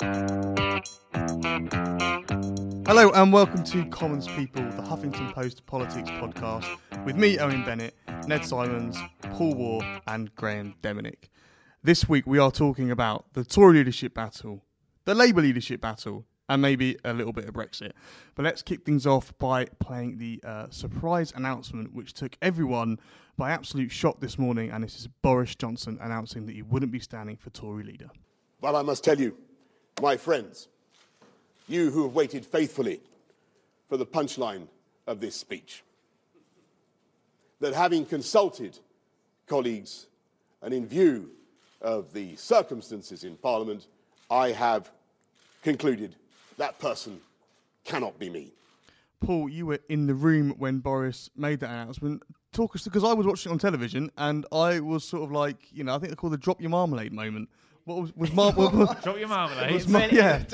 Hello and welcome to Commons People, the Huffington Post politics podcast, with me, Owen Bennett, Ned Simons, Paul Waugh, and Graeme Demianyk. This week we are talking about the Tory leadership battle, the Labour leadership battle, and maybe a little bit of Brexit. But let's kick things off by playing the uh, surprise announcement, which took everyone by absolute shock this morning, and this is Boris Johnson announcing that he wouldn't be standing for Tory leader. But I must tell you, my friends, you who have waited faithfully for the punchline of this speech, that having consulted colleagues and in view of the circumstances in Parliament, I have concluded that person cannot be me. Paul, you were in the room when Boris made that announcement. Talk us because I was watching it on television and I was sort of like, you know, I think they call the drop your marmalade moment. What was, was mar- what Drop your marmalade. was mar- yeah.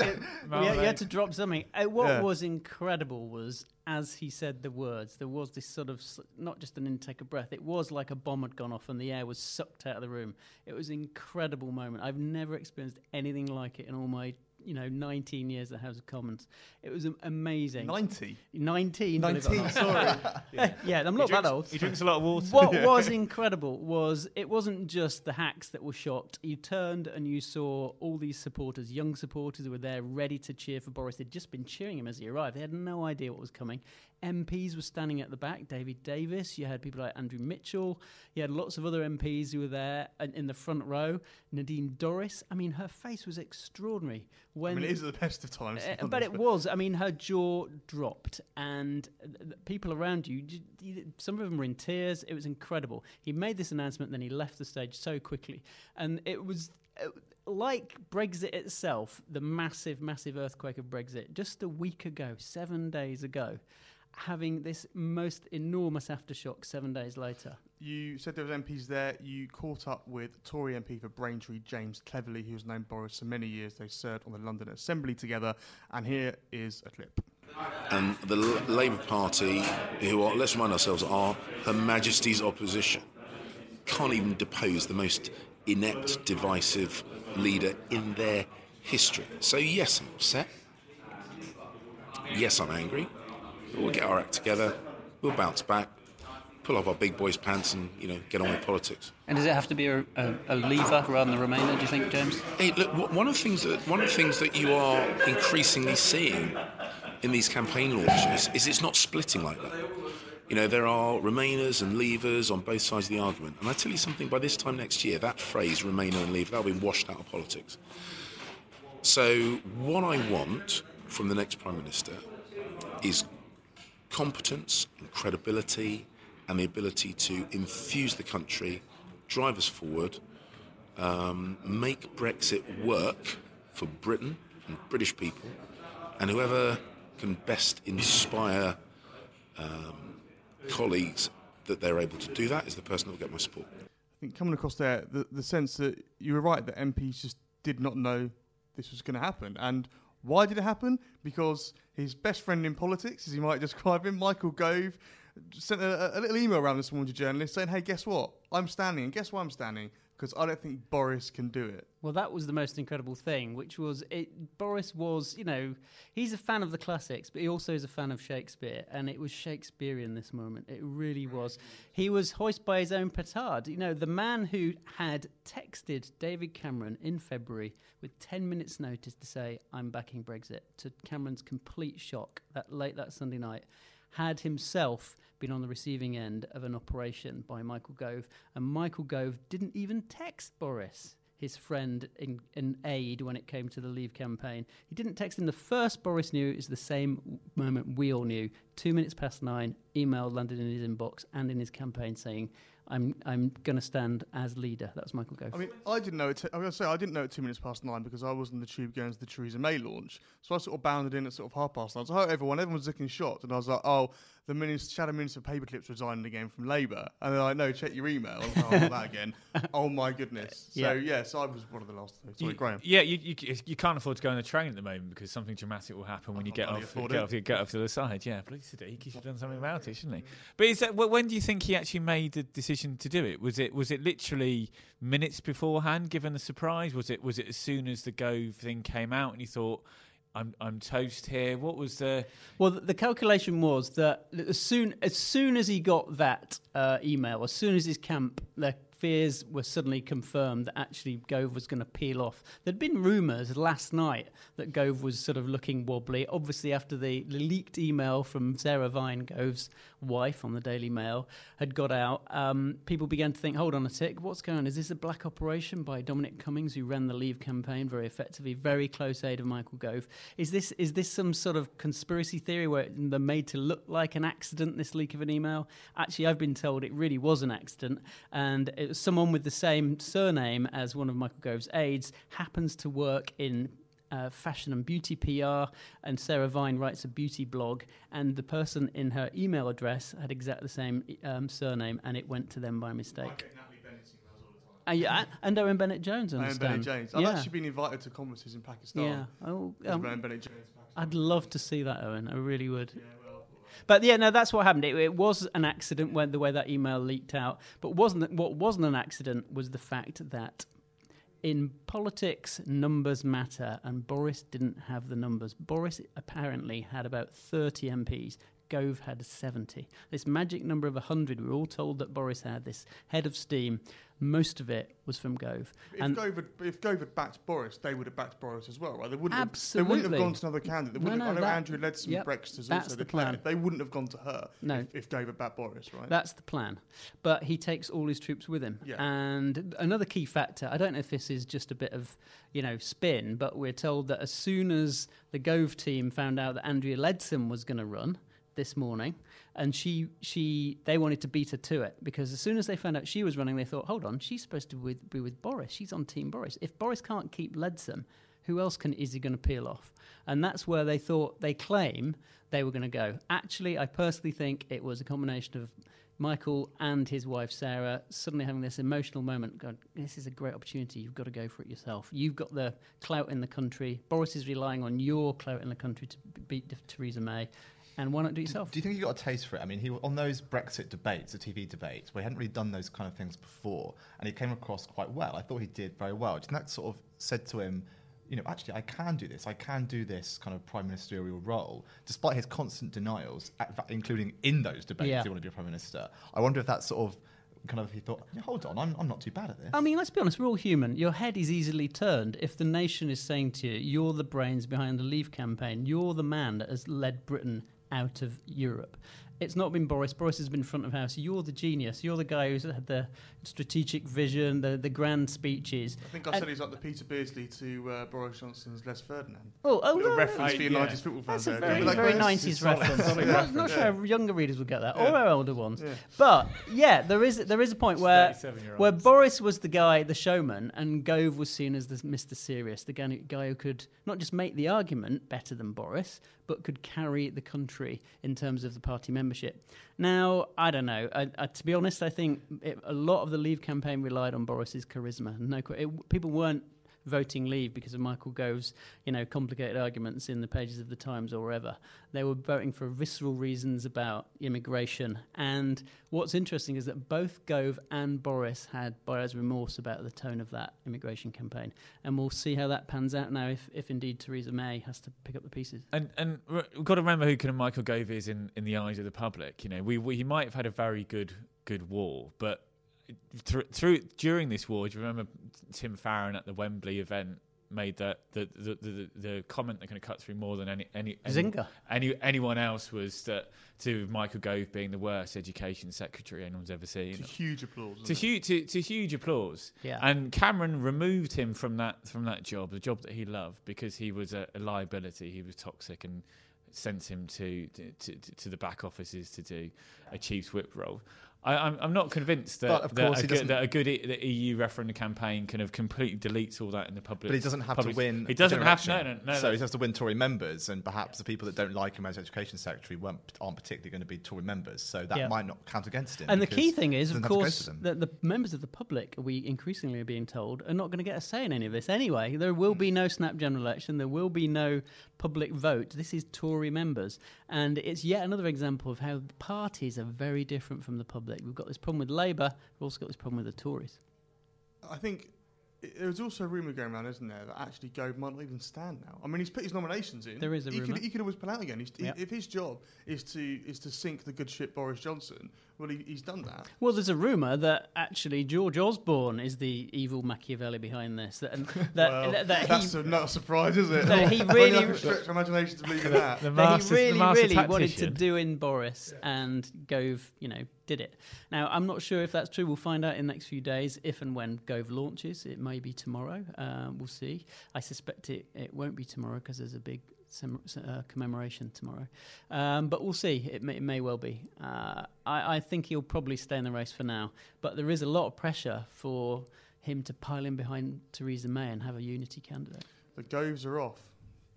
We had, you had to drop something. Uh, what Yeah. was incredible was as he said the words, there was this sort of s- not just an intake of breath. It was like a bomb had gone off and the air was sucked out of the room. It was an incredible moment. I've never experienced anything like it in all my you know 19 years at House of Commons. It was amazing. 90. 19. believe it or 19, sorry. yeah, I'm He not that drinks, old. he drinks a lot of water. What was incredible was it wasn't just the hacks that were shot. You turned and you saw all these supporters, young supporters who were there ready to cheer for Boris. They'd just been cheering him as he arrived. They had no idea what was coming. MPs were standing at the back. David Davis. You had people like Andrew Mitchell. You had lots of other MPs who were there in in the front row. Nadine Dorries. I mean, her face was extraordinary I when mean, it is the best of times. uh, but it was. I mean, her jaw dropped, and people around you, some of them were in tears. It was incredible. He made this announcement, then he left the stage so quickly, and it was. uh, Like Brexit itself, the massive, massive earthquake of Brexit, just a week ago, seven days ago, having this most enormous aftershock seven days later. You said there was MPs there. You caught up with Tory MP for Braintree, James Cleverly, who's known Boris for many years. They served on the London Assembly together, and here is a clip. and the L- Labour Party, who are, let's remind ourselves, are Her Majesty's opposition, can't even depose the most inept, divisive leader in their history. So, yes, I'm upset. Yes, I'm angry. But we'll get our act together, we'll bounce back, pull off our big boys' pants, and, you know, get on with politics. And does it have to be a, a, a lever rather than a remainer? Do you think, James? Hey, look, one of the things that one of the things that you are increasingly seeing in these campaign launches is it's not splitting like that. You know, there are Remainers and Leavers on both sides of the argument. And I tell you something, by this time next year, that phrase Remainer and Leaver, that'll be washed out of politics. So, what I want from the next Prime Minister is competence and credibility and the ability to infuse the country, drive us forward, um, make Brexit work for Britain and British people, and whoever can best inspire um, colleagues that they're able to do that is the person that will get my support. I think coming across there, the, the sense that you were right that MPs just did not know this was going to happen. And why did it happen? Because his best friend in politics, as you might describe him, Michael Gove, sent a, a little email around this morning to journalists saying, hey, guess what? I'm standing. And guess why I'm standing? Because I don't think Boris can do it. Well, that was the most incredible thing, which was it. Boris was, you know, he's a fan of the classics, but he also is a fan of Shakespeare, and it was Shakespearean this moment. It really was. He was hoist by his own petard. You know, the man who had texted David Cameron in February with ten minutes' notice to say, "I'm backing Brexit," to Cameron's complete shock that late that Sunday night, had himself been on the receiving end of an operation by Michael Gove, and Michael Gove didn't even text Boris his friend in, in aid when it came to the Leave campaign. He didn't text him. The first Boris knew is the same moment we all knew. Two minutes past nine, email landed in his inbox and in his campaign saying, I'm I'm going to stand as leader. That was Michael Gove. I mean, I didn't know it. T- I was going to say I didn't know it two minutes past nine because I was on the tube going to the Theresa May launch. So I sort of bounded in at sort of half past nine. So hi everyone, everyone's looking shocked, and I was like, oh, the minister, shadow minister of paperclips resigned again from Labour, and they're like, no, check your email. I was like, oh, that again. Oh my goodness. So Yeah. yes, I was one of the last. Sorry, You- Graham. Yeah, you, you you can't afford to go on the train at the moment because something dramatic will happen when you get off get off, get off to the side. Yeah, bloody Sadiq, he should have done something about it, shouldn't he? But is that when do you think he actually made the decision to do it? Was it was it literally minutes beforehand, given the surprise? Was it was it as soon as the Gove thing came out and you thought? I'm I'm toast here. What was the Well, the, calculation was that as soon as soon as he got that uh, email, as soon as his camp, their fears were suddenly confirmed that actually Gove was going to peel off. There'd been rumours last night that Gove was sort of looking wobbly. Obviously, after the, leaked email from Sarah Vine, Gove's wife, on the Daily Mail had got out, um, people began to think, hold on a tick, what's going on? Is this a black operation by Dominic Cummings, who ran the Leave campaign very effectively, very close aid of Michael Gove? Is this is this some sort of conspiracy theory where they're made to look like an accident? This leak of an email. Actually, I've been told it really was an accident, and it someone with the same surname as one of Michael Gove's aides happens to work in. Uh, fashion and beauty PR, and Sarah Vine writes a beauty blog, and the person in her email address had exactly the same um, surname, and it went to them by mistake. Uh, yeah, and Owen Bennett Jones, I And understand. Bennett James. I've yeah. actually been invited to conferences in Pakistan. yeah. Oh, um, Owen Bennett James. I'd love to see that, Owen. I really would. But yeah, no, that's what happened. It, it was an accident when the way that email leaked out. But wasn't what wasn't an accident was the fact that in politics numbers matter, and Boris didn't have the numbers. Boris apparently had about thirty MPs. Gove had 70. This magic number of 100, we were all told that Boris had this head of steam. Most of it was from Gove. If and Gove, had, if Gove had backed Boris, they would have backed Boris as well, right? They wouldn't. Have, they wouldn't have gone to another candidate. They wouldn't have, no, I know that- Andrea Leadsom yep, Brexit also the plan. They wouldn't have gone to her No. if, if Gove had backed Boris, right? That's the plan. But he takes all his troops with him. Yeah. And another key factor, I don't know if this is just a bit of, you know, spin, but we're told that as soon as the Gove team found out that Andrea Leadsom was going to run this morning, and she she they wanted to beat her to it because as soon as they found out she was running, they thought, hold on, she's supposed to with, be with Boris. She's on Team Boris. If Boris can't keep Leadsom, who else can is he going to peel off? And that's where they thought they claim they were going to go. Actually, I personally think it was a combination of Michael and his wife Sarah suddenly having this emotional moment. This is a great opportunity. You've got to go for it yourself. You've got the clout in the country. Boris is relying on your clout in the country to beat Theresa May. And why not do it yourself? Do you think he got a taste for it? I mean, he on those Brexit debates, the TV debates, where he hadn't really done those kind of things before, and he came across quite well. I thought he did very well. And that sort of said to him, you know, actually, I can do this. I can do this kind of prime ministerial role, despite his constant denials, at- including in those debates. Yeah. He wanted to be a prime minister. I wonder if that sort of kind of he thought, yeah, hold on, I'm, I'm not too bad at this. I mean, let's be honest, we're all human. Your head is easily turned if the nation is saying to you, you're the brains behind the Leave campaign, you're the man that has led Britain out of Europe. It's not been Boris. Boris has been front of house. You're the genius. You're the guy who's had the strategic vision, the, the grand speeches. I think I And- said he's like the Peter Beardsley to uh, Boris Johnson's Les Ferdinand. Oh, oh, Little no, reference I- for yeah. United football fans. That's a very, Remember that, very 90s Solid- reference. I'm not, reference, not yeah. sure our younger readers will get that, Yeah. or our older ones. Yeah. But yeah, there is there is a point where where Boris was the guy, the showman, and Gove was seen as the Mr. Serious, the guy, guy who could not just make the argument better than Boris, but could carry the country in terms of the party membership. Now, I don't know. I, I, to be honest, I think it, a lot of the Leave campaign relied on Boris's charisma. No, it, people weren't voting leave because of Michael Gove's, you know, complicated arguments in the pages of the Times or wherever. They were voting for visceral reasons about immigration. And what's interesting is that both Gove and Boris had buyer's remorse about the tone of that immigration campaign. And we'll see how that pans out now if, if indeed Theresa May has to pick up the pieces. And and we've got to remember who kind of Michael Gove is in, in the eyes of the public. You know, we, we he might have had a very good good war, but through, through during this war, do you remember Tim Farron at the Wembley event made that the the, the, the comment that kind of cut through more than any any any, Zinger. any anyone else was that to Michael Gove being the worst education secretary anyone's ever seen. To huge applause. To huge, to, to huge applause. Yeah. And Cameron removed him from that from that job, the job that he loved, because he was a, a liability. He was toxic and sent him to to, to to the back offices to do a chief's whip role. I, I'm, I'm not convinced that, But of that, a, good, that a good E- the EU referendum campaign kind of completely deletes all that in the public. But he doesn't have public- to win. He doesn't have to. no, general no, no. election. So he has to win Tory members, and perhaps the people that don't like him as education secretary weren't, aren't particularly going to be Tory members. So that Yeah. might not count against him. And the key thing is, of doesn't have to go course, that the members of the public, we increasingly are being told, are not going to get a say in any of this anyway. There will be no snap general election. There will be no public vote. This is Tory members. And it's yet another example of how parties are very different from the public. We've got this problem with Labour. We've also got this problem with the Tories. I think i- there was also a rumour going around, isn't there, that actually Gove might not even stand now. I mean, he's put his nominations in. There is a he rumour. Could, he could always pull out again. He's, Yeah. If his job is to is to sink the good ship Boris Johnson, well, he, he's done that. Well, there's a rumour that actually George Osborne is the evil Machiavelli behind this. That, and that, Well, that, that that's he, a, not a surprise, is it? that he Well, really- I can stretch my imagination to believe in that. the that master, he really, the really wanted to do in Boris, and Gove, you know, did it. Now, I'm not sure if that's true. We'll find out in the next few days if and when Gove launches. It may be tomorrow. Um, we'll see. I suspect it, it won't be tomorrow because there's a big sem- uh, commemoration tomorrow. Um, but we'll see. It may, it may well be. Uh, I, I think he'll probably stay in the race for now. But there is a lot of pressure for him to pile in behind Theresa May and have a unity candidate. The Goves are off.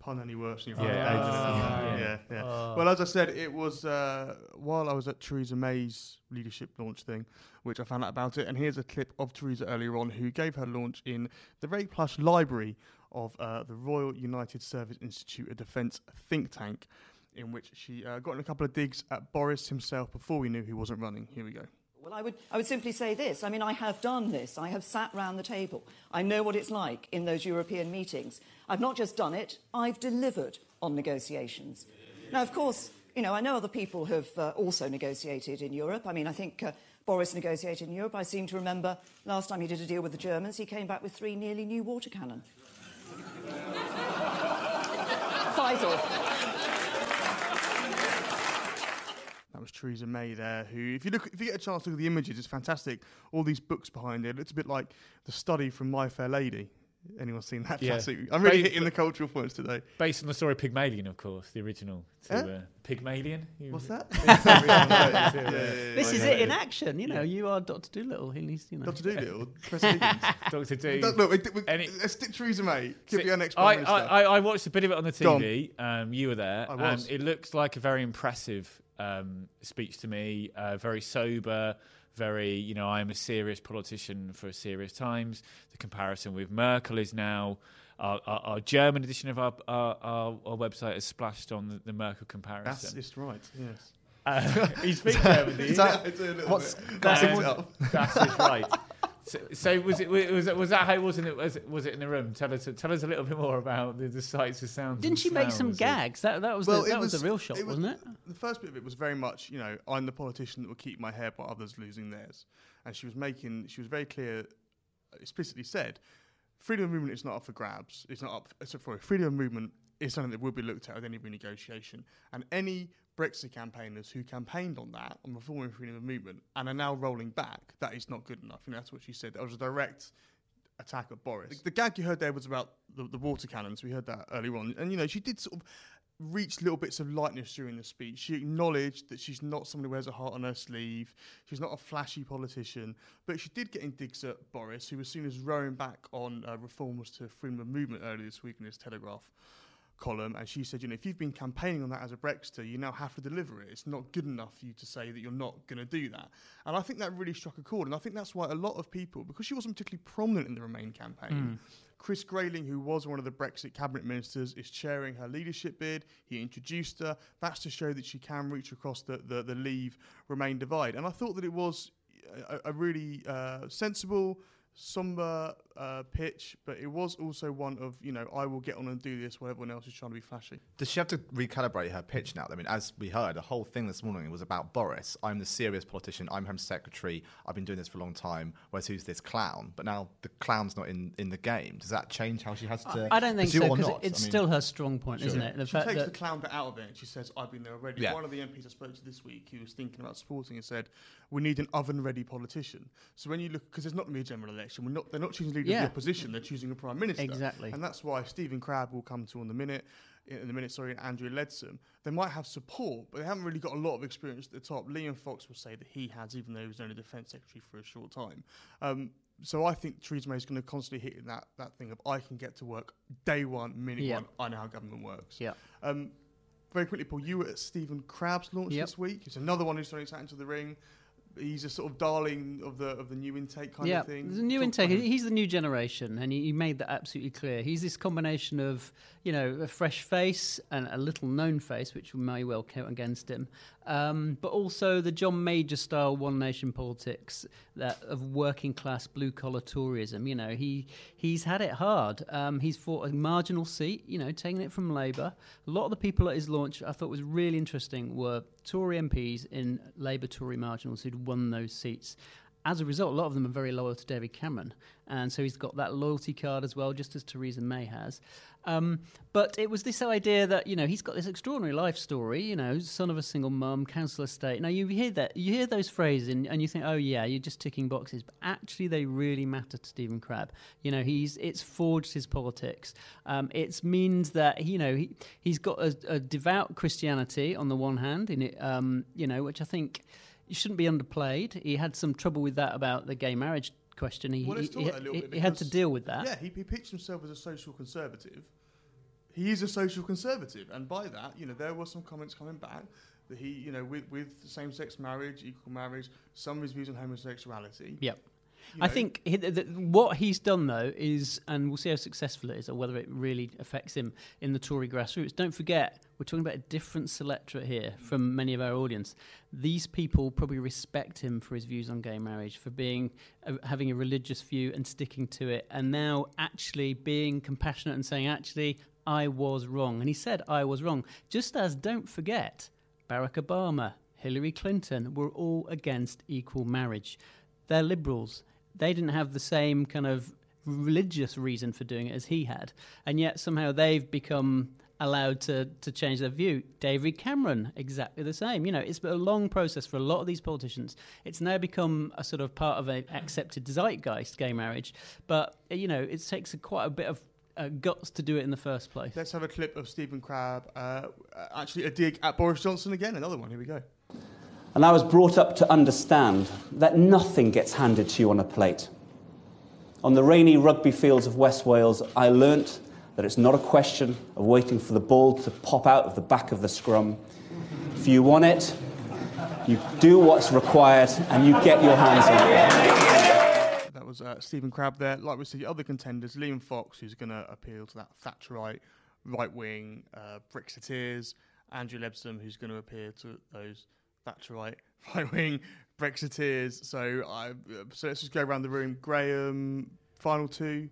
Pun any worse than you've Yeah, ages, oh, yeah. yeah, yeah. Oh. Well, as I said, it was uh, while I was at Theresa May's leadership launch thing, which I found out about it. And here's a clip of Theresa earlier on, who gave her launch in the very plush library of uh, the Royal United Service Institute, a defence think tank, in which she uh, got in a couple of digs at Boris himself before we knew he wasn't running. Here we go. Well, I would, I would simply say this. I mean, I have done this. I have sat round the table. I know what it's like in those European meetings. I've not just done it, I've delivered on negotiations. Now, of course, you know, I know other people have uh, also negotiated in Europe. I mean, I think uh, Boris negotiated in Europe. I seem to remember last time he did a deal with the Germans, he came back with three nearly new water cannon. Faisal. That was Theresa May there, who, if you look, if you get a chance to look at the images, it's fantastic. All these books behind it. It looks a bit like the study from My Fair Lady. Anyone seen that Yeah. classic? I'm really Ba- hitting the cultural points today. Based on the story of Pygmalion, of course, the original. To, Eh? uh, Pygmalion? You- What's that? This is it in action. You know, you are Doctor Doolittle. He needs, you know. Dr. Doolittle, Professor Higgins. Doctor Doom. That- Look, we- we- Any- let's stick Theresa May. Could See, be our next I, I, I, I watched a bit of it on the TV. Um, you were there. I was. And it looks like a very impressive um, speech to me. Uh, very sober. Very, you know, I'm a serious politician for serious times. The comparison with Merkel is now. Our, our, our German edition of our, our, our, our website has splashed on the, the Merkel comparison. That's comparison. it's right, yes. Uh, you speak German, do you? That- I do a little what's bit. that's it up? That's right. So, so was it was it was that how it was in it was, it was it in the room? Tell us tell us a little bit more about the, the sights and sounds. Didn't and she make some gags? That that was Well, the, it that was, was- the real shot, it was- wasn't it? The first bit of it was very much, you know, I'm the politician that will keep my hair by others losing theirs. And she was making, she was very clear, explicitly said, freedom of movement is not up for grabs. It's not up, so sorry, freedom of movement is something that will be looked at with any renegotiation. And any Brexit campaigners who campaigned on that, on reforming freedom of movement, and are now rolling back, that is not good enough. And that's what she said. That was a direct attack at Boris. The, the gag you heard there was about the, the water cannons. We heard that earlier on. And, you know, she did sort of reach little bits of lightness during the speech. She acknowledged that she's not someone who wears a heart on her sleeve. She's not a flashy politician. But she did get in digs at Boris, who was seen as rowing back on uh, reforms to freedom of movement earlier this week in his Telegraph column. And she said, you know, if you've been campaigning on that as a Brexiter, you now have to deliver it. It's not good enough for you to say that you're not going to do that. And I think that really struck a chord. And I think that's why a lot of people, because she wasn't particularly prominent in the Remain campaign, Chris Grayling, who was one of the Brexit cabinet ministers, is chairing her leadership bid. He introduced her. That's to show that she can reach across the, the, the Leave Remain divide. And I thought that it was a, a really uh, sensible, somber uh, pitch, but it was also one of, you know, I will get on and do this while everyone else is trying to be flashy. Does she have to recalibrate her pitch now? I mean, as we heard, the whole thing this morning was about Boris. I'm the serious politician. I'm Home Secretary. I've been doing this for a long time. Whereas who's this clown? But now the clown's not in, in the game. Does that change how she has to? I don't think so because not? it's I mean- still her strong point, isn't it? The She fact takes the clown bit out of it and she says, I've been there already. Yeah. One of the MPs I spoke to this week, who was thinking about supporting it, said, We need an oven ready politician. So when you look, because there's not going to be a general election, we're not, they're not choosing leader Yeah. of the opposition, they're choosing a prime minister. Exactly. And that's why Stephen Crabb will come to on the minute. in the minute, sorry, and Andrea Leadsom, they might have support, but they haven't really got a lot of experience at the top. Liam Fox will say that he has, even though he was only defence secretary for a short time. Um, so I think Theresa May is going to constantly hit that that thing of I can get to work day one, minute Yeah. one. I know how government works. Yeah. Um, very quickly, Paul, you were at Stephen Crabb's launch Yep. this week. It's another one who's throwing his hat into the ring. He's a sort of darling of the of the new intake kind yeah, of thing. Yeah, the new Talk intake. He's the new generation, and he, he made that absolutely clear. He's this combination of, you know, a fresh face and a little known face, which may well count against him, um, but also the John Major style one nation politics that of working class blue collar Toryism. You know, he he's had it hard. Um, he's fought a marginal seat. You know, taking it from Labour. A lot of the people at his launch I thought was really interesting were Tory MPs in Labour Tory marginals who'd won those seats as a result, a lot of them are very loyal to David Cameron, and so he's got that loyalty card as well, just as Theresa May has. Um, but it was this idea that you know he's got this extraordinary life story, you know, son of a single mum, council estate. Now you hear that, you hear those phrases, and, and you think, oh yeah, you're just ticking boxes, but actually they really matter to Stephen Crabb. You know, he's it's forged his politics. Um, it means that you know he he's got a, a devout Christianity on the one hand, in it, um, you know, which I think shouldn't be underplayed. He had some trouble with that about the gay marriage question. He, Well, he, he, about a little he- bit he had to deal with that. Yeah, he, he pitched himself as a social conservative. He is a social conservative, and by that, you know, there were some comments coming back that he, you know, with, with same-sex marriage, equal marriage, some of his views on homosexuality. Yep. You I think he, th th what he's done though is, and we'll see how successful it is, or whether it really affects him in the Tory grassroots. Don't forget, we're talking about a different selectorate here from many of our audience. These people probably respect him for his views on gay marriage, for being uh, having a religious view and sticking to it, and now actually being compassionate and saying, actually, I was wrong. And he said, I was wrong. Just as, don't forget, Barack Obama, Hillary Clinton were all against equal marriage. They're liberals. They didn't have the same kind of religious reason for doing it as he had. And yet somehow they've become allowed to, to change their view. David Cameron, exactly the same. You know, it's been a long process for a lot of these politicians. It's now become a sort of part of an accepted zeitgeist, gay marriage. But, you know, it takes a, quite a bit of uh, guts to do it in the first place. Let's have a clip of Stephen Crabb, uh, actually a dig at Boris Johnson again. Another one. Here we go. And I was brought up to understand that nothing gets handed to you on a plate. On the rainy rugby fields of West Wales, I learnt that it's not a question of waiting for the ball to pop out of the back of the scrum. If you want it, you do what's required and you get your hands on it. That was uh, Stephen Crabb there. Like we see, other contenders, Liam Fox, who's going to appeal to that Thatcherite, right wing uh, Brexiteers, Andrea Leadsom, who's going to appeal to those Thatcherite, right wing Brexiteers. So, I, so let's just go around the room. Graham, final two.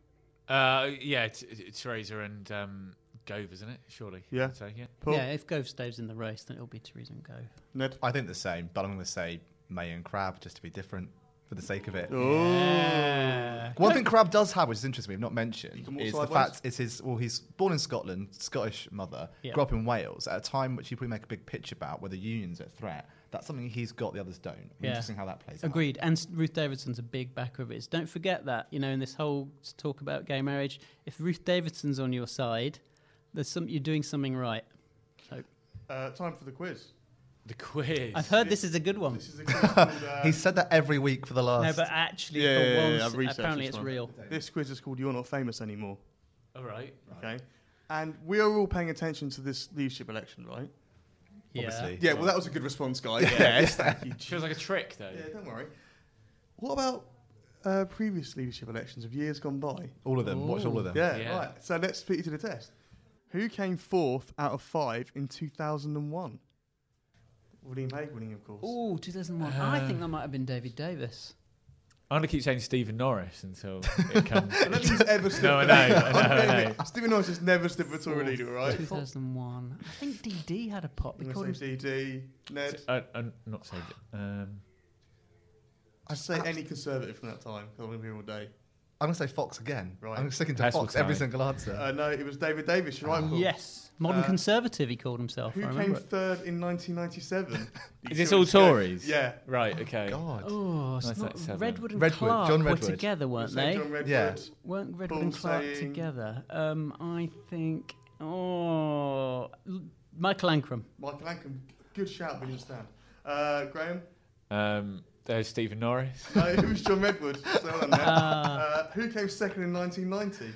Uh, yeah, t- t- Theresa and um, Gove, isn't it? Surely. Yeah. I'd say, yeah. Paul? Yeah, if Gove stays in the race, then it'll be Theresa and Gove. Ned? I think the same, but I'm going to say May and Crabb just to be different for the sake of it. Yeah. One thing Crabb does have, which is interesting, we've not mentioned, is the fact it's his. Well, he's born in Scotland, Scottish mother, Yeah. grew up in Wales at a time which you probably make a big pitch about, where the union's at threat. That's something he's got, the others don't. Yeah. Interesting how that plays out. Agreed. And Ruth Davidson's a big backer of his. Don't forget that, you know, in this whole talk about gay marriage, if Ruth Davidson's on your side, there's some you're doing something right. So Uh, time for the quiz. The quiz. I've heard this is a good one. This is a quiz called, uh, He's said that every week for the last. No, but actually, Yeah, for yeah, yeah, once, I've apparently it's one. real. This quiz is called You're Not Famous Anymore. All right. Okay. And we are all paying attention to this leadership election, right? Obviously. Yeah, well, that was a good response, guys. yes, thank you. Feels like a trick, though. Yeah, don't worry. What about uh, previous leadership elections of years gone by? All of them. Watch all of them. Yeah, Yeah. right. So let's put you to the test. Who came fourth out of five in 2001? William Hague winning, of course. Oh, 2001. I think that might have been David Davis. I'm going to keep saying Stephen Norris until it comes. I don't think he's ever stood No, I for know, that. I know, I know. Stephen Norris has never stood for Tory leader, right? 2001. I think DD had a pop. I'm They gonna him say DD, Ned. I, I'm not saying it. Um, I'd say any conservative from that time, because I'm going to be here all day. I'm going to say Fox again. Right. I'm sticking to That's Fox every single answer. Uh, no, it was David Davis, you're right, Paul. Yes. Modern Uh, conservative, he called himself. Who I came remember. it. third in 1997? You is this see all what's going- Tories? Yeah. Right. Okay. God. Oh, it's Nice, not, seven. Redwood and Redwood, Clark John were Redwood. together, weren't say they? John Redwood. Yeah. Weren't Redwood Paul and Clark saying- together? Um, I think Oh, L- Michael Ancram. Michael Ancram, good shout, but you understand. Uh, Graham? Um, there's Stephen Norris. No, it was John Redwood. So well done there. Ah. uh, who came second in 1990?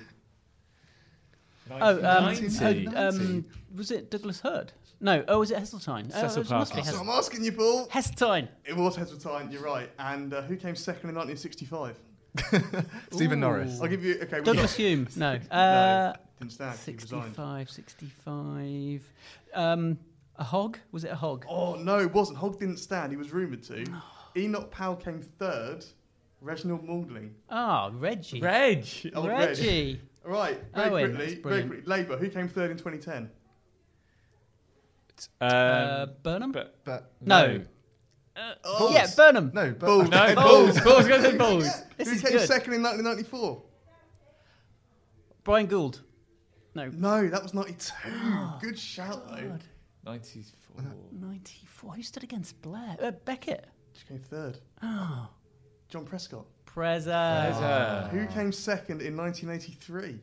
Oh, um, 1990. oh, um, was it Douglas Hurd? No. Oh, was it Heseltine? Cecil oh, it must be Parker. So Hes- I'm asking you, Paul. Heseltine. It was Heseltine, you're right. And uh, who came second in 1965? Stephen Ooh. Norris. I'll give you. Okay, we Douglas got- Home. No. no, Uh, didn't stand. He resigned. 65, 65. Um, a hog? Was it a hog? Oh no, it wasn't. Hogg didn't stand. He was rumoured to. Enoch Powell came third. Reginald Maudling. Ah, Reggie. Reg. Oh, Reg. Reggie. Right, very Owen, quickly. that's Very brilliant. quickly. Labour. Who came third in 2010? Um, Uh, Burnham? but But no. Oh, Yeah, Burnham. no, but Balls. no, balls. Balls. Go to. This Who is came good. second in 1994? Bryan Gould. No. No, that was 92. Good shout though. 94. 94. Who stood against Blair? Uh, Beckett. She came third. Oh. John Prescott. Preza. Who came second in 1983?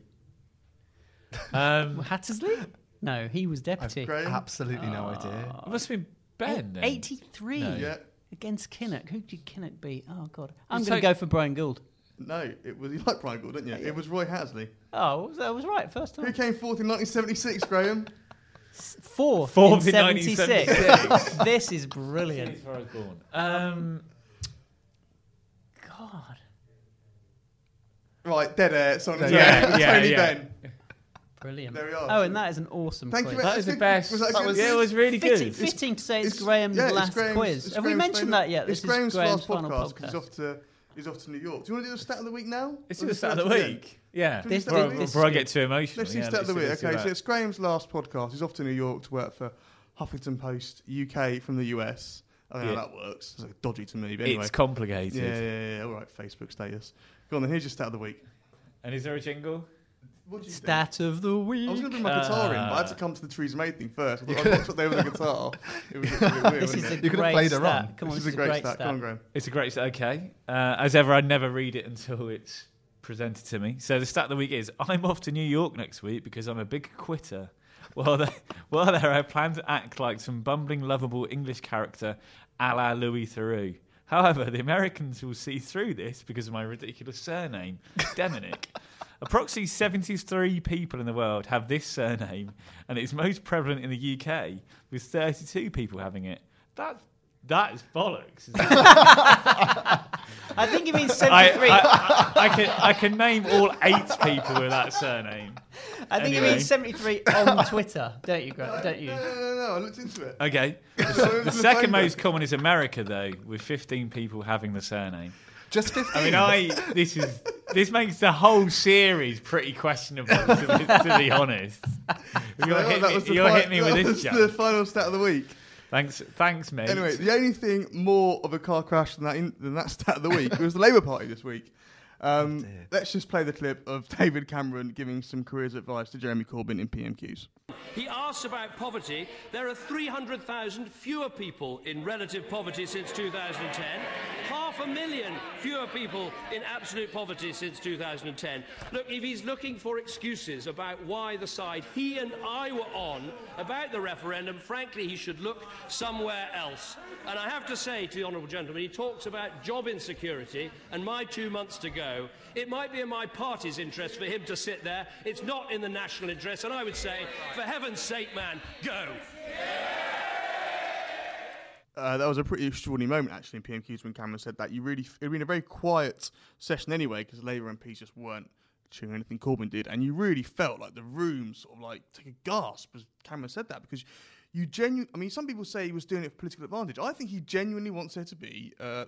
um, Hattersley? No, he was I've deputy. Graham. absolutely no idea. it must have been Benn. then. 83 No. Yeah. against Kinnock. Who did Kinnock beat? Oh, God. I'm going to like- go for Bryan Gould. No, it was. You like Bryan Gould, didn't you? It was Roy Hattersley. Oh, I was right first time. Who time. came fourth in 1976, Graham? Fourth, Fourth in in 76. 1976. this is brilliant. That's where I was born. Um, God. Right, dead air. Sorry, Yeah, yeah, Tony yeah. Benn. Brilliant. There we are. Oh, and that is an awesome Thank quiz. you. that was the best. was that That was, yeah, it was really Fitting, good. fitting to say it's, It's- Graham's yeah, it's last Graham's- quiz. it's Have we mentioned final- that yet? It's This Graham's, is Graham's last final podcast. 'cause He's podcast. off to he's off to New York. Do you want to do the stat of the week now? It's Or the do start of the week. Yeah. This- Before- this, Before I get too emotional. Let's do yeah, stat of the let's week. Okay, so it's Graham's last podcast. He's off to New York to work for Huffington Post UK from the US. I don't know Yeah. how that works. It's like dodgy to me, but anyway. It's complicated. yeah, yeah, yeah. All right, Facebook status. Go on then. Here's your stat of the week. And is there a jingle? What do you think? stat of the week. I was going to bring my guitar in, but I had to Uh, come to the Theresa May thing first. I thought I watched there with a guitar. It was a bit weird, This wasn't is it? a You could have great played her stat. on. Come on, This this is a great stat. Come on, Graham. It's a great stat. okay. Uh, as ever, I never read it until it's presented to me. So the stat of the week is: I'm off to New York next week because I'm a big quitter. While there, while there, I plan to act like some bumbling, lovable English character, a la Louis Theroux. However, the Americans will see through this because of my ridiculous surname, Demianyk. Approximately 73 people in the world have this surname, and it's most prevalent in the UK, with 32 people having it. That that is bollocks. I think it means 73. I, I, I can I can name all eight people with that surname. I think anyway. it means 73 on Twitter, don't you, Graham? Don't you? No, no, no, no. I looked into it. Okay. So The second most common is America, though, with 15 people having the surname. Just 15. I mean, I this is this makes the whole series pretty questionable, to be, to be honest. You're Well, hitting me, you're fi- hitting me with this, was the final stat of the week. Thanks, thanks, mate. Anyway, the only thing more of a car crash than that, in, than that stat of the week was the Labour Party this week. Um, dear. let's just play the clip of David Cameron giving some careers advice to Jeremy Corbyn in PMQs. He asks about poverty. There are 300,000 fewer people in relative poverty since 2010, half a million fewer people in absolute poverty since 2010. Look, if he's looking for excuses about why the side he and I were on about the referendum, frankly, he should look somewhere else. And I have to say to the Honourable Gentleman, he talks about job insecurity and my two months to go. It might be in my party's interest for him to sit there. It's not in the national interest. And I would say, for heaven's sake, man, go. Uh, that was a pretty extraordinary moment, actually, in PMQs when Cameron said that. You really, it had been a very quiet session anyway, because Labour MPs just weren't cheering anything Corbyn did, and you really felt like the room sort of like took a gasp as Cameron said that, because you genuinely, I mean, some people say he was doing it for political advantage. I think he genuinely wants there to be uh,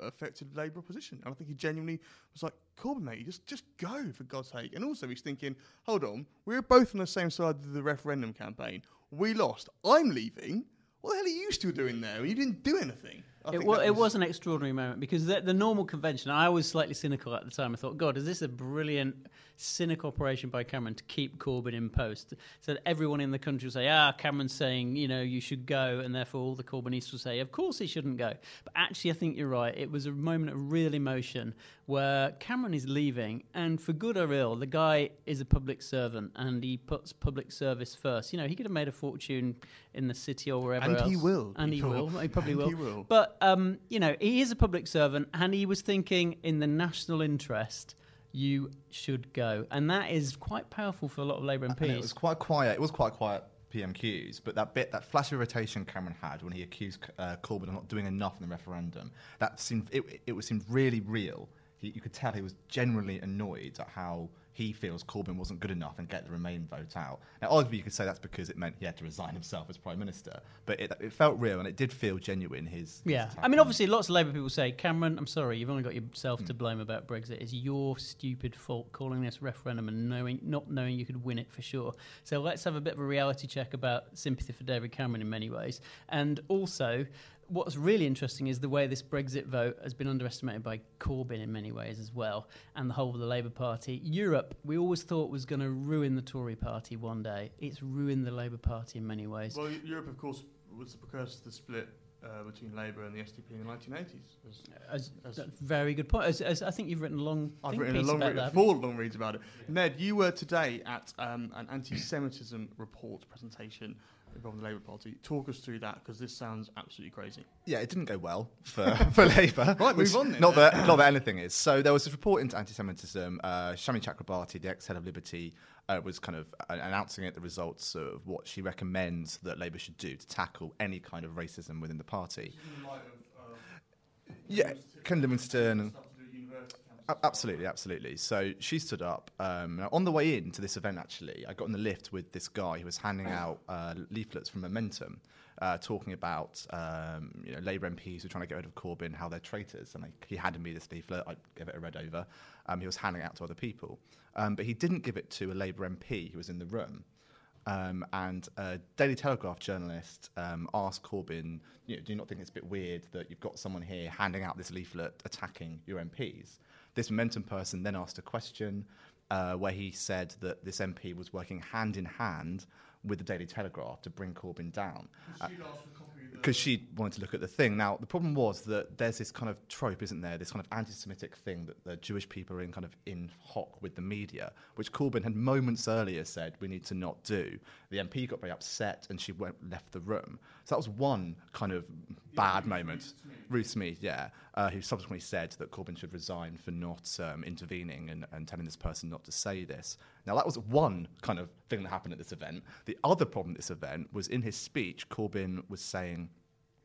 a- effective Labour opposition, and I think he genuinely was like, Corbyn, mate, just just go for God's sake. And also, he's thinking, hold on, we were both on the same side of the referendum campaign. We lost. I'm leaving. What the hell are you still doing there? You didn't do anything. It, think wa- that it was an extraordinary moment because the, the normal convention, I was slightly cynical at the time. I thought, God, is this a brilliant, cynic operation by Cameron to keep Corbyn in post? So that everyone in the country will say, ah, Cameron's saying, you know, you should go. And therefore all the Corbynists will say, of course he shouldn't go. But actually, I think you're right. It was a moment of real emotion where Cameron is leaving. And for good or ill, the guy is a public servant and he puts public service first. You know, he could have made a fortune in the city or wherever And else. he will, And he will. He probably will. he will. But um, you know, he is a public servant, and he was thinking in the national interest. You should go, and that is quite powerful for a lot of Labour MPs. And it was quite quiet. It was quite quiet PMQs, but that bit, that flash of irritation Cameron had when he accused uh, Corbyn of not doing enough in the referendum, that seemed it, it was seemed really real. He, you could tell he was genuinely annoyed at how he feels Corbyn wasn't good enough and get the Remain vote out. Now, arguably, you could say that's because it meant he had to resign himself as prime minister, but it, it felt real and it did feel genuine. His, his Yeah, attack I mean, obviously, lots of Labour people say, Cameron, I'm sorry, you've only got yourself Hmm. to blame about Brexit. It's your stupid fault calling this referendum and knowing, not knowing you could win it for sure. So let's have a bit of a reality check about sympathy for David Cameron in many ways, and also. What's really interesting is the way this Brexit vote has been underestimated by Corbyn in many ways as well, and the whole of the Labour Party. Europe, we always thought was going to ruin the Tory Party one day. It's ruined the Labour Party in many ways. Well, Europe, of course, was the precursor to the split uh, between Labour and the SDP in the 1980s. As, As, that's a very good point. As, as I think you've written a long I've written a long read, that. four long reads about it. Ned, you were today at um, an anti-Semitism report presentation involving the Labour Party. Talk us through that because this sounds absolutely crazy. Yeah, it didn't go well for, for Labour. Right, which- move on then. Not that, not that anything is. So there was this report into anti-Semitism. Uh, Shami Chakrabarti, the ex-head of Liberty, uh, was kind of uh, announcing it the results of what she recommends that Labour should do to tackle any kind of racism within the party. Yeah, Ken Livingstone. Absolutely, absolutely. So she stood up. Um, now on the way in to this event, actually, I got in the lift with this guy who was handing out uh, leaflets from Momentum, uh, talking about um, you know Labour MPs who are trying to get rid of Corbyn, how they're traitors. And I, he handed me this leaflet. I gave it a read over. Um, he was handing it out to other people, um, but he didn't give it to a Labour MP who was in the room. Um, and a Daily Telegraph journalist um, asked Corbyn, you know, do you not think it's a bit weird that you've got someone here handing out this leaflet attacking your MPs? This Momentum person then asked a question uh, where he said that this MP was working hand in hand with the Daily Telegraph to bring Corbyn down. Because she wanted to look at the thing. Now, the problem was that there's this kind of trope, isn't there? This kind of anti Semitic thing that the Jewish people are in kind of in hock with the media, which Corbyn had moments earlier said we need to not do. The MP got very upset and she went, left the room. So that was one kind of bad moment. Ruth Smeeth, yeah, uh, who subsequently said that Corbyn should resign for not um, intervening and, and telling this person not to say this. Now, that was one kind of thing that happened at this event. The other problem at this event was in his speech, Corbyn was saying,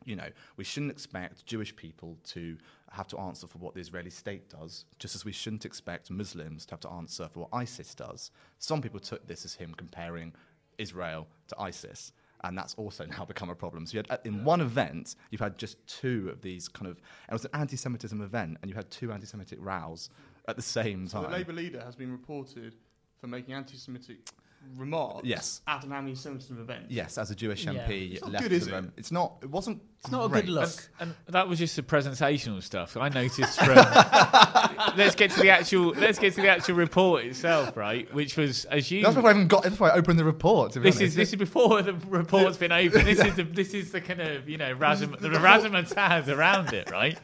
you know, we shouldn't expect Jewish people to have to answer for what the Israeli state does, just as we shouldn't expect Muslims to have to answer for what ISIS does. Some people took this as him comparing Israel to ISIS. And that's also now become a problem. So you had, uh, in one event, you've had just two of these kind of. It was an anti-Semitism event, and you had two anti-Semitic rows at the same So time. the Labour leader has been reported for making anti-Semitic remarks Yes. at an anti-Semitism event. Yes, as a Jewish Yeah. MP It's not left good, the it? room. It's not. It wasn't. It's not a good look. And, and that was just the presentational stuff. I noticed from. let's get to the actual. Let's get to the actual report itself, right? Which was as you. That's before I even got. That's before I opened the report. To be This honest. is this is before the report's been open. This is the this is the kind of you know razzum, the razzmatazz around it, right?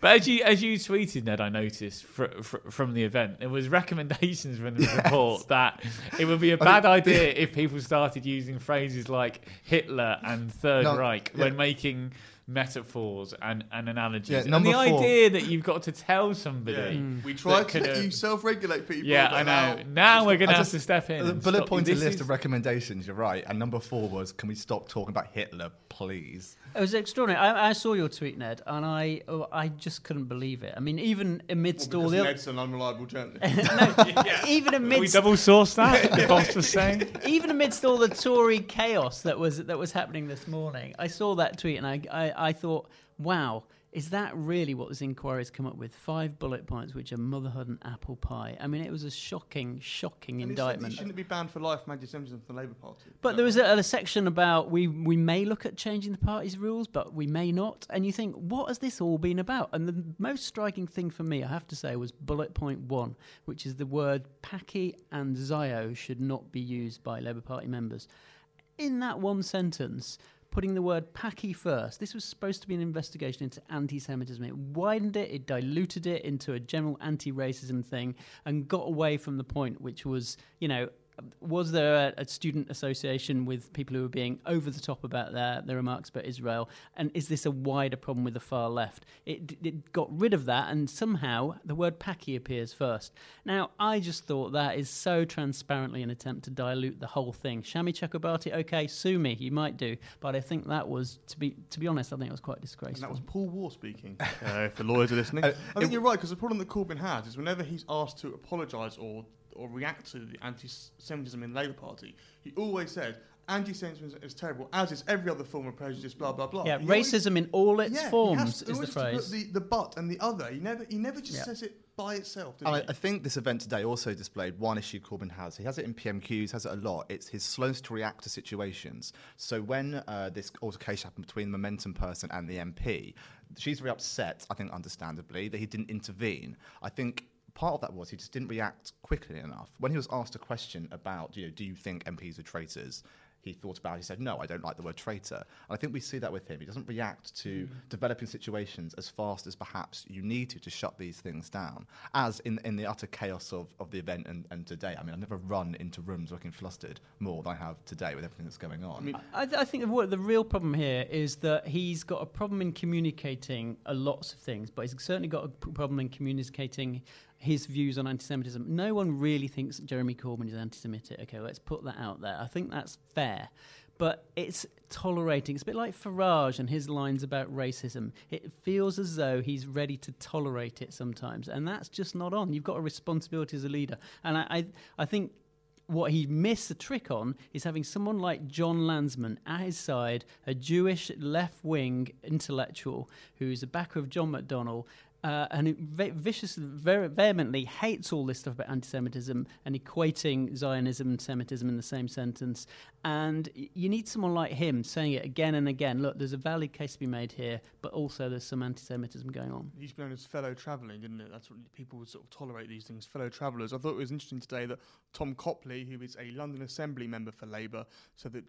But as you as you tweeted, Ned, I noticed fr- fr- from the event there was recommendations from the report that it would be a bad idea if people started using phrases like Hitler and Third No, Reich yeah. when making metaphors and, and analogies. Yeah, and the four. idea that you've got to tell somebody. Yeah. Mm. We try to let you self-regulate people. Yeah, I now- know. Now we're going to have just- to step in. The bullet stop- pointed list is- of recommendations. You're right. And number four was, can we stop talking about Hitler, please? It was extraordinary. I, I saw your tweet, Ned, and I oh, I just couldn't believe it. I mean, even amidst Well, all because the Ned's an unreliable journalist. even we amidst double source that. the boss was saying. even amidst all the Tory chaos that was that was happening this morning, I saw that tweet and I I, I thought, wow, Is that really what this inquiry has come up with? Five bullet points, which are motherhood and apple pie. I mean, it was a shocking, shocking And he said he indictment. shouldn't be banned for life from anti-Semitism from the Labour Party. But there was a, a section about we, we may look at changing the party's rules, but we may not. And you think, what has this all been about? And the most striking thing for me, I have to say, was bullet point one, which is the word Paki and Zio should not be used by Labour Party members. In that one sentence, putting the word Paki first, this was supposed to be an investigation into anti Semitism. It widened it, it diluted it into a general anti racism thing, and got away from the point, which was, you know, was there a, a student association with people who were being over the top about their, their remarks about Israel? And is this a wider problem with the far left? It, it got rid of that, and somehow the word Paki appears first. Now, I just thought that is so transparently an attempt to dilute the whole thing. Shami Chakrabarti, okay, sue me, you might do, but I think that was, to be to be honest, I think it was quite And disgraceful. that was Paul Waugh speaking, uh, if the lawyers are listening. Uh, I think it- you're right, because the problem that Corbyn has is whenever he's asked to apologise or, or react to the anti-Semitism in the Labour Party, he always says, anti-Semitism is terrible, as is every other form of prejudice, blah, blah, blah. yeah, He always- racism in all its yeah, he forms has to- is the always to put phrase. The, the but and the other. He never, he never just Yeah. says it by itself. And I. I think this event today also displayed one issue Corbyn has. He has it in PMQs, has it a lot. It's his slowness to react to situations. So when uh, this altercation happened between the Momentum person and the MP, she's very upset, I think understandably, that he didn't intervene. I think part of that was he just didn't react quickly enough. When he was asked a question about, you know, do you think MPs are traitors? He thought about it. He said, "No, I don't like the word traitor." And I think we see that with him. He doesn't react to hmm. developing situations as fast as perhaps you need to to shut these things down. As in in the utter chaos of, of the event and, and today, I mean, I've never run into rooms looking flustered more than I have today with everything that's going on. I, I think the, what the real problem here is that he's got a problem in communicating a lots of things, but he's certainly got a problem in communicating his views on anti-Semitism. No one really thinks Jeremy Corbyn is anti-Semitic. Okay, let's put that out there. I think that's fair. But it's tolerating. It's a bit like Farage and his lines about racism. It feels as though he's ready to tolerate it sometimes, and that's just not on. You've got a responsibility as a leader, and I, I, I think what he missed the trick on is having someone like Jon Lansman at his side, a Jewish left wing intellectual who's a backer of John McDonnell. Uh, and ve- viciously, very vehemently hates all this stuff about anti-Semitism and equating Zionism and Semitism in the same sentence. And you need someone like him saying it again and again. Look, there's a valid case to be made here, but also there's some anti-Semitism going on. He's known as fellow travelling, didn't it? That's what people would sort of tolerate these things, fellow travellers. I thought it was interesting today that Tom Copley, who is a London Assembly member for Labour, said that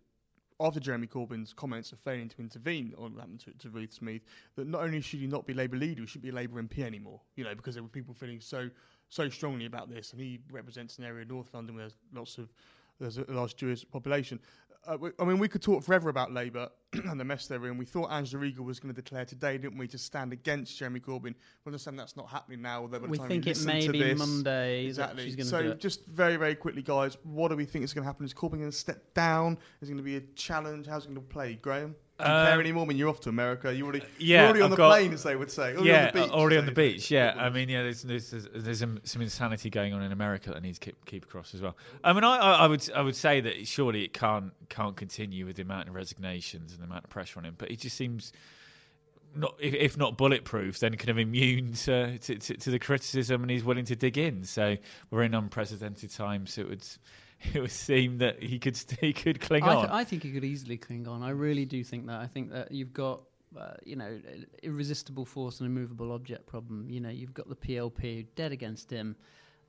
after Jeremy Corbyn's comments of failing to intervene on happened to, to Ruth Smeeth, that not only should he not be Labour leader, he should be a Labour MP anymore. You know, because there were people feeling so so strongly about this, and he represents an area in North London where there's lots of there's a large Jewish population. Uh, I mean, we could talk forever about Labour and the mess they're in. We thought Angela Eagle was going to declare today, didn't we, to stand against Jeremy Corbyn. We understand that's not happening now. Although by the We time think it may be this, Monday Exactly. so just very, very quickly, guys, what do we think is going to happen? Is Corbyn going to step down? Is it going to be a challenge? How's it going to play? Graeme? You care Um, anymore? I mean, you're off to America. You're already, Yeah, you're already on I've the got- plane, as they would say. Already yeah, on the beach, already on the beach. Yeah, I mean, yeah, there's there's, there's, some, insanity going on in America that needs to keep, keep across as well. I mean, I, I, would I would say that surely it can't can't continue with the amount of resignations and the amount of pressure on him. But he just seems not if, if not bulletproof, then kind of immune to, to, to, to the criticism, and he's willing to dig in. So we're in unprecedented times. So it would it would seem that he could st- he could cling I, on. I think he could easily cling on. I really do think that. I think that you've got, uh, you know, irresistible force and immovable object problem. You know, you've got the PLP dead against him,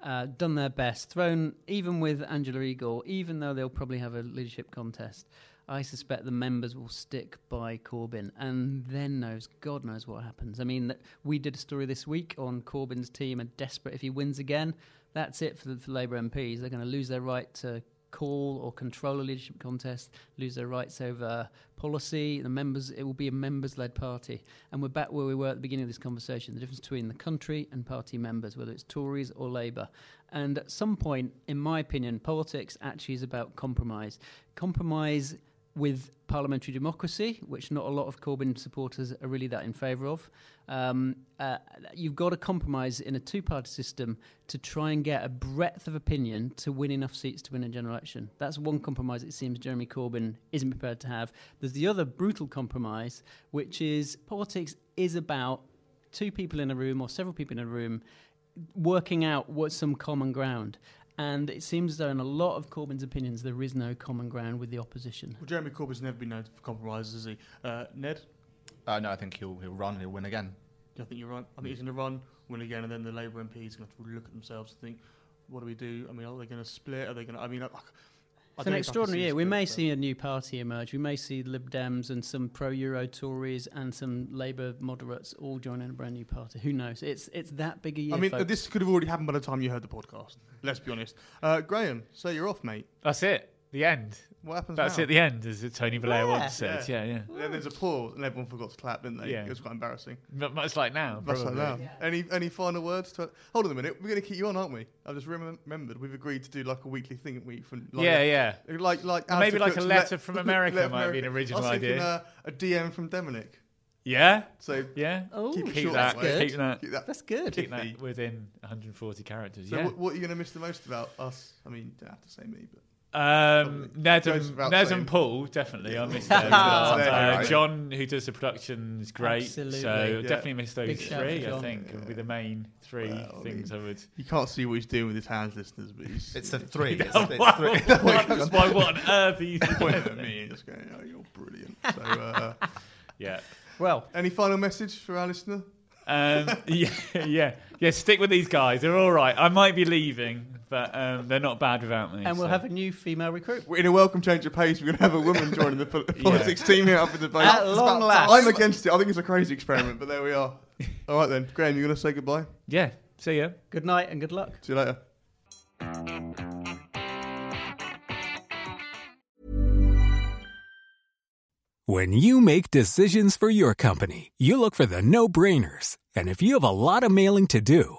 uh, done their best, thrown even with Angela Eagle, even though they'll probably have a leadership contest. I suspect the members will stick by Corbyn, and then knows God knows what happens. I mean, th- we did a story this week on Corbyn's team are desperate if he wins again. That's it for the for Labour MPs. They're going to lose their right to call or control a leadership contest, lose their rights over policy. The members, it will be a members-led party, and we're back where we were at the beginning of this conversation: the difference between the country and party members, whether it's Tories or Labour. And at some point, in my opinion, politics actually is about compromise. Compromise with parliamentary democracy, which not a lot of Corbyn supporters are really that in favour of. Um, uh, you've got to compromise in a two party system to try and get a breadth of opinion to win enough seats to win a general election. That's one compromise it seems Jeremy Corbyn isn't prepared to have. There's the other brutal compromise, which is politics is about two people in a room or several people in a room working out what's some common ground. And it seems as though in a lot of Corbyn's opinions, there is no common ground with the opposition. Well, Jeremy Corbyn's never been known for compromises, has he? Uh, Ned, Uh, no, I think he'll he'll run and he'll win again. do you think you're right? I think he's going to run, win again, and then the Labour MPs are going to have to look at themselves and think, what do we do? I mean, are they going to split? Are they going to? I mean, I, I It's an know if I can extraordinary year. We may but- see a new party emerge. We may see Lib Dems and some pro-Euro Tories and some Labour moderates all joining a brand new party. Who knows? It's it's that big a year. I mean, folks. this could have already happened by the time you heard the podcast. Let's be honest. Uh, Graeme, so you're off, mate. That's it. The end. What happens That's now? it. The end, as Tony Blair Yeah. once said. Yeah, yeah. Then there's a pause, and everyone forgot to clap, didn't they? Yeah. It was quite embarrassing. M- Much like now. That's like probably. now. Any any final words? To, hold on a minute. We're going to keep you on, aren't we? I just remem- remembered we've agreed to do like a weekly thing at week from like Yeah, a- yeah. Like like Or maybe like a Cooke's letter let- from America let might be an original I was thinking, idea. Uh, a DM from Dominic. Yeah. So Yeah. Oh, keep it Keep short that. way. Keep that. Keep that. that's good. Keep that within 140 characters. So yeah. what, what are you going to miss the most about us? I mean, you don't have to say me, but Um, Ned and, Ned and Paul, definitely. I miss Yeah. those. There you uh. John, who does the production, is great. Absolutely. So Yeah. definitely miss those Big three. I John. think would be the main three Well, things I mean- would. you can't see what he's doing with his hands, listeners. But he's It's the three. It's, Why- it's why- three. why- what on earth are you pointing at me and just going, "Oh, you're brilliant." So, uh, Yeah. Well, any final message for our listener? Um, yeah, yeah, yeah. Stick with these guys. They're all right. I might be leaving, but um, they're not bad without me. and we'll so. have a new female recruit. In a welcome change of pace, we're going to have a woman joining the pol- politics team here up in the debate. At long last. I'm against it. I think it's a crazy experiment, but there we are. All right then, Graeme, You're going to say goodbye? Yeah. See ya. Good night and good luck. See you later. When you make decisions for your company, you look for the no brainers. And if you have a lot of mailing to do,